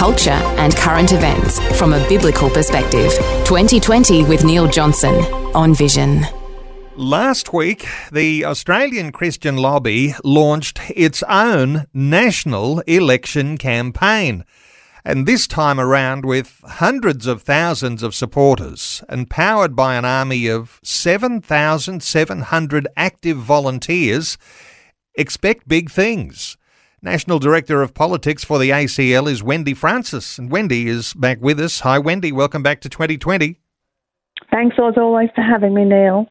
culture, and current events from a biblical perspective. 2020 with Neil Johnson on Vision. Last week, the Australian Christian Lobby launched its own national election campaign. And this time around, with hundreds of thousands of supporters and powered by an army of 7,700 active volunteers, expect big things. National Director of Politics for the ACL is Wendy Francis. And Wendy is back with us. Hi, Wendy. Welcome back to 2020. Thanks as always for having me, Neil.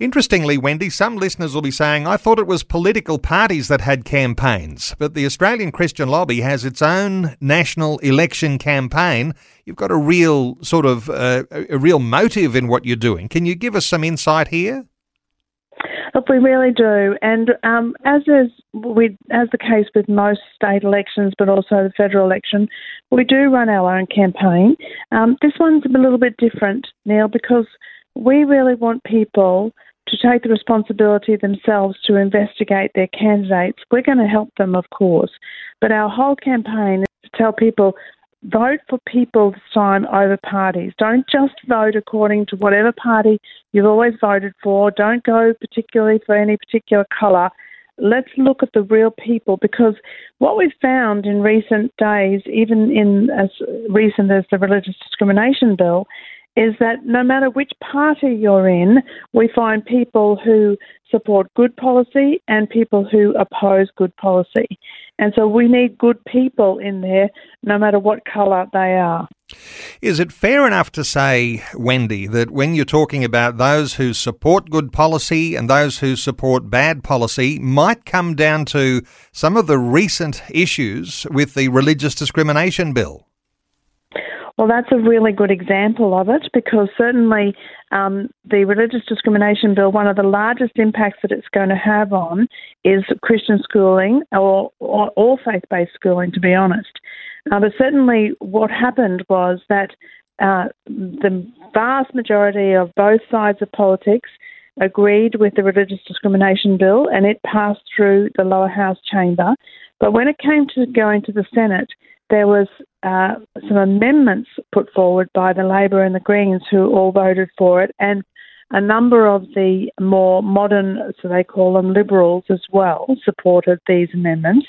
Interestingly, Wendy, some listeners will be saying, I thought it was political parties that had campaigns, but the Australian Christian Lobby has its own national election campaign. You've got a real sort of uh, a real motive in what you're doing. Can you give us some insight here? Look, we really do, and um, as is we, as the case with most state elections, but also the federal election, we do run our own campaign. Um, this one's a little bit different, Neil, because we really want people to take the responsibility themselves to investigate their candidates. We're going to help them, of course, but our whole campaign is to tell people vote for people this time over parties. Don't just vote according to whatever party you've always voted for. Don't go particularly for any particular colour. Let's look at the real people because what we've found in recent days, even in as recent as the religious discrimination bill, is that no matter which party you're in, we find people who support good policy and people who oppose good policy. And so we need good people in there, no matter what colour they are. Is it fair enough to say, Wendy, that when you're talking about those who support good policy and those who support bad policy might come down to some of the recent issues with the religious discrimination bill? Well, that's a really good example of it because certainly um, the religious discrimination bill, one of the largest impacts that it's going to have on is Christian schooling or, or all faith based schooling, to be honest. Uh, but certainly what happened was that uh, the vast majority of both sides of politics agreed with the religious discrimination bill and it passed through the lower house chamber. But when it came to going to the Senate, there was uh, some amendments put forward by the Labor and the Greens, who all voted for it, and a number of the more modern, so they call them liberals as well, supported these amendments,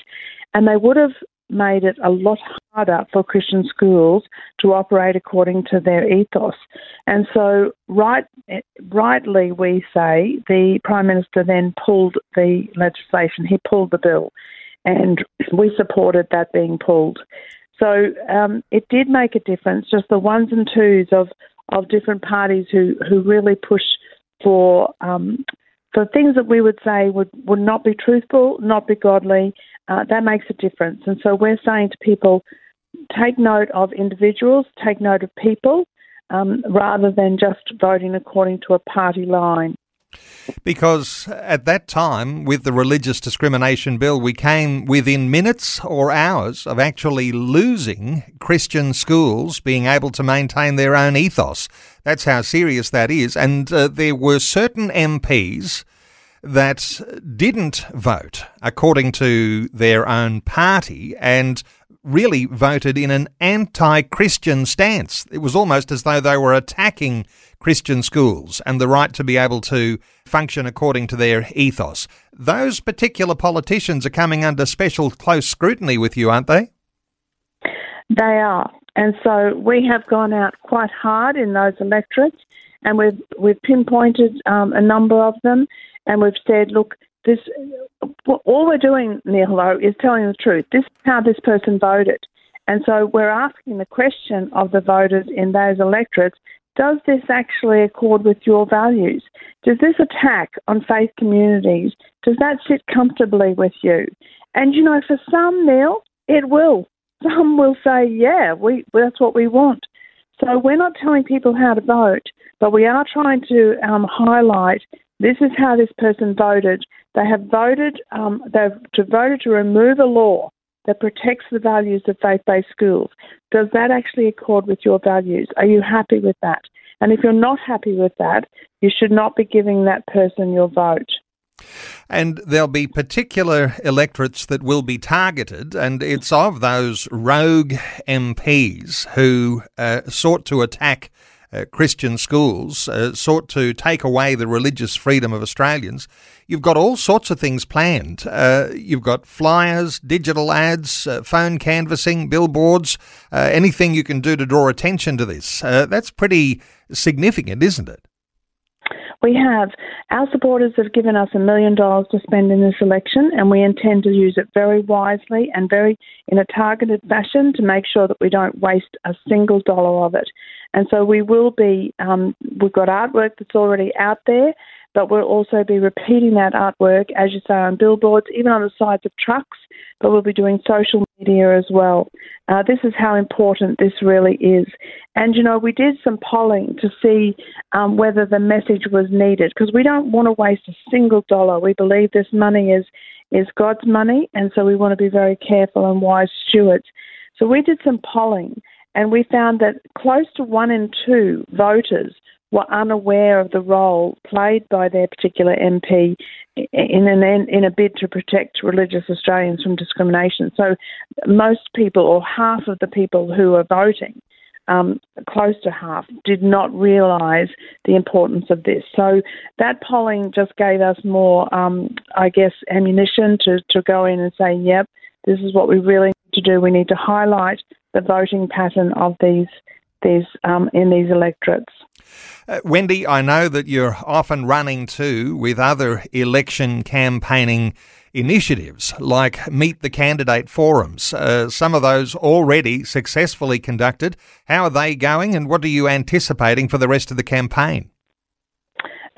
and they would have made it a lot harder for Christian schools to operate according to their ethos. And so, right, rightly, we say the Prime Minister then pulled the legislation, he pulled the bill and we supported that being pulled. So um, it did make a difference, just the ones and twos of, of different parties who, who really push for um, for things that we would say would, would not be truthful, not be godly. Uh, that makes a difference. And so we're saying to people, take note of individuals, take note of people, um, rather than just voting according to a party line. Because at that time, with the religious discrimination bill, we came within minutes or hours of actually losing Christian schools being able to maintain their own ethos. That's how serious that is. And uh, there were certain MPs that didn't vote according to their own party and really voted in an anti Christian stance. It was almost as though they were attacking Christian schools and the right to be able to function according to their ethos. Those particular politicians are coming under special close scrutiny with you, aren't they? They are. And so we have gone out quite hard in those electorates and we've, we've pinpointed um, a number of them and we've said, look, this all we're doing, Neil, is telling the truth. This is how this person voted. And so we're asking the question of the voters in those electorates does this actually accord with your values? Does this attack on faith communities, does that sit comfortably with you? And you know, for some, Neil, it will. Some will say, yeah, we, that's what we want. So we're not telling people how to vote, but we are trying to um, highlight this is how this person voted. They have voted. Um, they've to voted to remove a law that protects the values of faith-based schools. Does that actually accord with your values? Are you happy with that? And if you're not happy with that, you should not be giving that person your vote. And there'll be particular electorates that will be targeted, and it's of those rogue MPs who uh, sought to attack uh, Christian schools, uh, sought to take away the religious freedom of Australians. You've got all sorts of things planned. Uh, you've got flyers, digital ads, uh, phone canvassing, billboards, uh, anything you can do to draw attention to this. that's pretty significant, isn't it? We have. Our supporters have given us a million dollars to spend in this election, and we intend to use it very wisely and very in a targeted fashion to make sure that we don't waste a single dollar of it. And so we will be, um, we've got artwork that's already out there, but we'll also be repeating that artwork, as you say, on billboards, even on the sides of trucks, but we'll be doing social media as well. Uh, this is how important this really is. And, you know, we did some polling to see um, whether the message was needed because we don't want to waste a single dollar. We believe this money is, is God's money, and so we want to be very careful and wise stewards. So we did some polling, and we found that close to one in two voters were unaware of the role played by their particular MP in an in a bid to protect religious Australians from discrimination. So most people, or half of the people who are voting, um, close to half, did not realise the importance of this. So that polling just gave us more, um, I guess, ammunition to, to go in and say, yep, this is what we really need to do. We need to highlight the voting pattern of these these um, in these electorates. Uh, Wendy, I know that you're often running too with other election campaigning initiatives like Meet the Candidate forums. Uh, some of those already successfully conducted. How are they going and what are you anticipating for the rest of the campaign?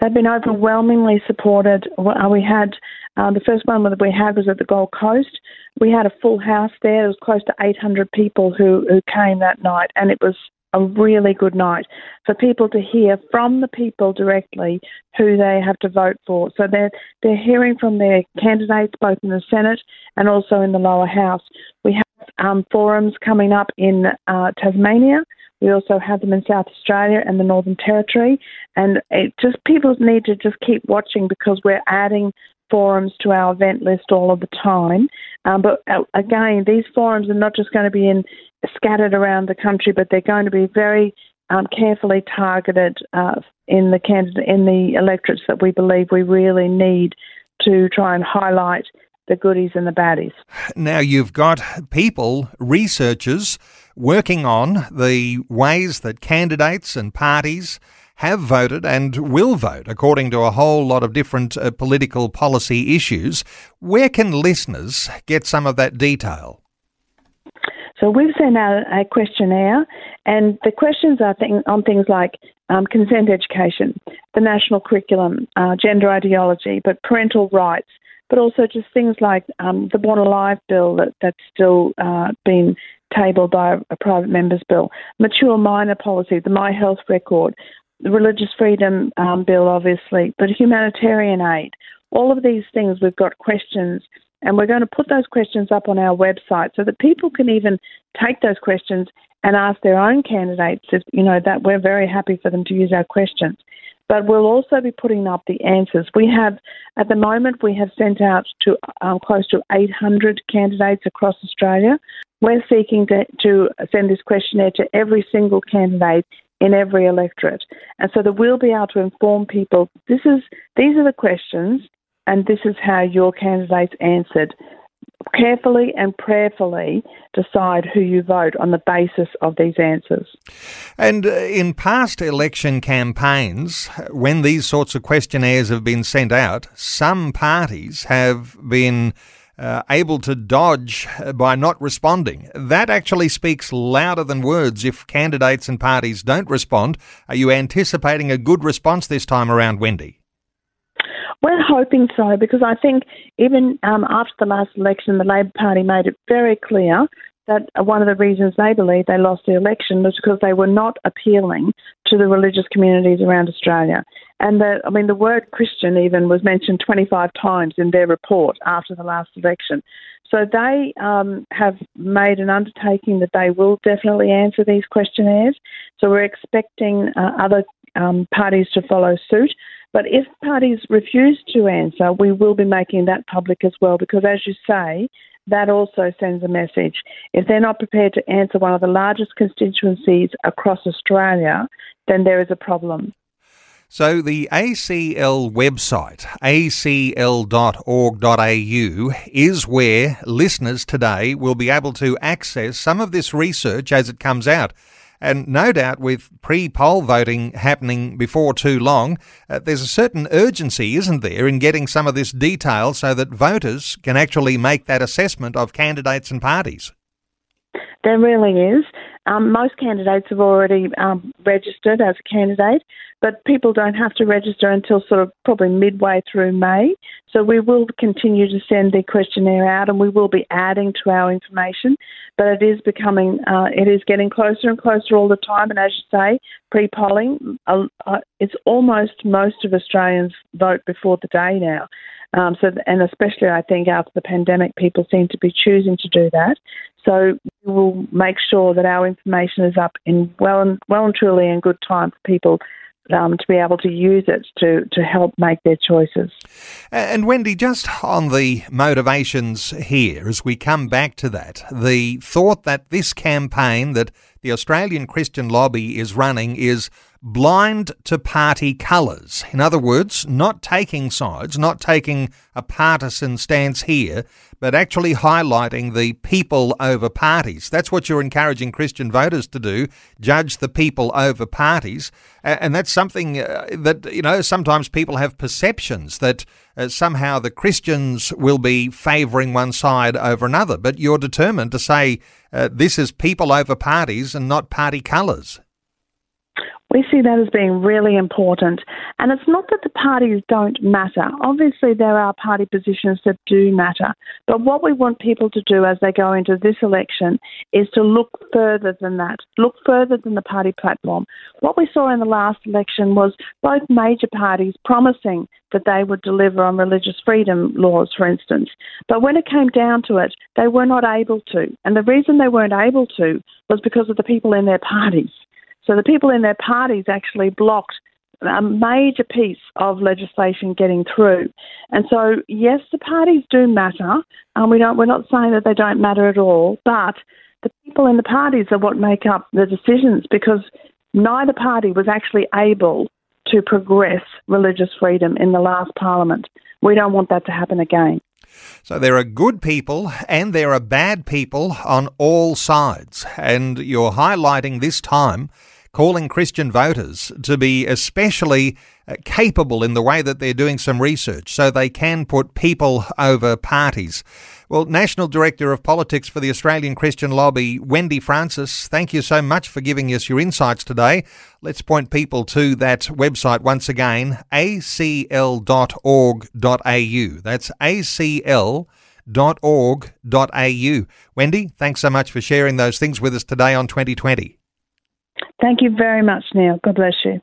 They've been overwhelmingly supported. Uh, we had uh, the first one that we had was at the Gold Coast. We had a full house there. It was close to 800 people who, who came that night, and it was a really good night for people to hear from the people directly who they have to vote for. So they're they're hearing from their candidates both in the Senate and also in the lower house. We have um, forums coming up in uh, Tasmania. We also have them in South Australia and the Northern Territory, and it just people need to just keep watching because we're adding forums to our event list all of the time. Um, but uh, again, these forums are not just going to be in scattered around the country, but they're going to be very um, carefully targeted uh, in the candidate in the electorates that we believe we really need to try and highlight the goodies and the baddies. Now you've got people, researchers, working on the ways that candidates and parties have voted and will vote according to a whole lot of different uh, political policy issues. Where can listeners get some of that detail? So we've sent out a questionnaire, and the questions are thing, on things like um, consent education, the national curriculum, uh, gender ideology, but parental rights, but also just things like um, the Born Alive bill that, that's still uh, been tabled by a private member's bill, mature minor policy, the My Health record, the religious freedom um, bill, obviously, but humanitarian aid. All of these things, we've got questions and we're going to put those questions up on our website so that people can even take those questions and ask their own candidates. If, you know, that we're very happy for them to use our questions. But we'll also be putting up the answers. We have, at the moment, we have sent out to um, close to 800 candidates across Australia. We're seeking to, to send this questionnaire to every single candidate in every electorate. And so that we'll be able to inform people this is these are the questions and this is how your candidates answered. Carefully and prayerfully decide who you vote on the basis of these answers. And uh, in past election campaigns, when these sorts of questionnaires have been sent out, some parties have been uh, able to dodge by not responding. That actually speaks louder than words if candidates and parties don't respond. Are you anticipating a good response this time around, Wendy? We're hoping so because I think even um, after the last election, the Labor Party made it very clear that one of the reasons they believe they lost the election was because they were not appealing to the religious communities around Australia. And the, I mean, the word Christian even was mentioned 25 times in their report after the last election. So they um, have made an undertaking that they will definitely answer these questionnaires. So we're expecting uh, other um, parties to follow suit. But if parties refuse to answer, we will be making that public as well, because as you say, that also sends a message. If they're not prepared to answer one of the largest constituencies across Australia, then there is a problem. So the ACL website, acl.org.au, is where listeners today will be able to access some of this research as it comes out. And no doubt, with pre poll voting happening before too long, uh, there's a certain urgency, isn't there, in getting some of this detail so that voters can actually make that assessment of candidates and parties. There really is. Um, most candidates have already um, registered as a candidate, but people don't have to register until sort of probably midway through May. So we will continue to send the questionnaire out, and we will be adding to our information. But it is becoming, uh, it is getting closer and closer all the time. And as you say, pre-polling, uh, uh, it's almost most of Australians vote before the day now. Um, so, and especially I think after the pandemic, people seem to be choosing to do that. So we will make sure that our information is up in well and well and truly in good time for people um, to be able to use it to, to help make their choices. And Wendy, just on the motivations here, as we come back to that, the thought that this campaign that the Australian Christian Lobby is running is blind to party colours. In other words, not taking sides, not taking a partisan stance here, but actually highlighting the people over parties. That's what you're encouraging Christian voters to do judge the people over parties. And that's something uh, that, you know, sometimes people have perceptions that uh, somehow the Christians will be favouring one side over another. But you're determined to say uh, this is people over parties and not party colours. We see that as being really important. And it's not that the parties don't matter. Obviously, there are party positions that do matter. But what we want people to do as they go into this election is to look further than that, look further than the party platform. What we saw in the last election was both major parties promising that they would deliver on religious freedom laws, for instance. But when it came down to it, they were not able to. And the reason they weren't able to was because of the people in their parties. So the people in their parties actually blocked a major piece of legislation getting through. And so, yes, the parties do matter. and we don't, we're not saying that they don't matter at all, but the people in the parties are what make up the decisions because neither party was actually able to progress religious freedom in the last parliament. We don't want that to happen again. So there are good people and there are bad people on all sides. And you're highlighting this time calling Christian voters to be especially uh, capable in the way that they're doing some research so they can put people over parties. Well, National Director of Politics for the Australian Christian Lobby, Wendy Francis, thank you so much for giving us your insights today. Let's point people to that website once again, acl.org.au. That's acl.org.au. Wendy, thanks so much for sharing those things with us today on 2020. Thank you very much, Neil. God bless you.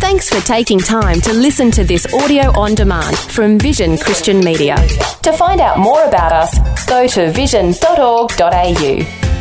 Thanks for taking time to listen to this audio on demand from Vision Christian Media. To find out more about us, go to vision.org.au.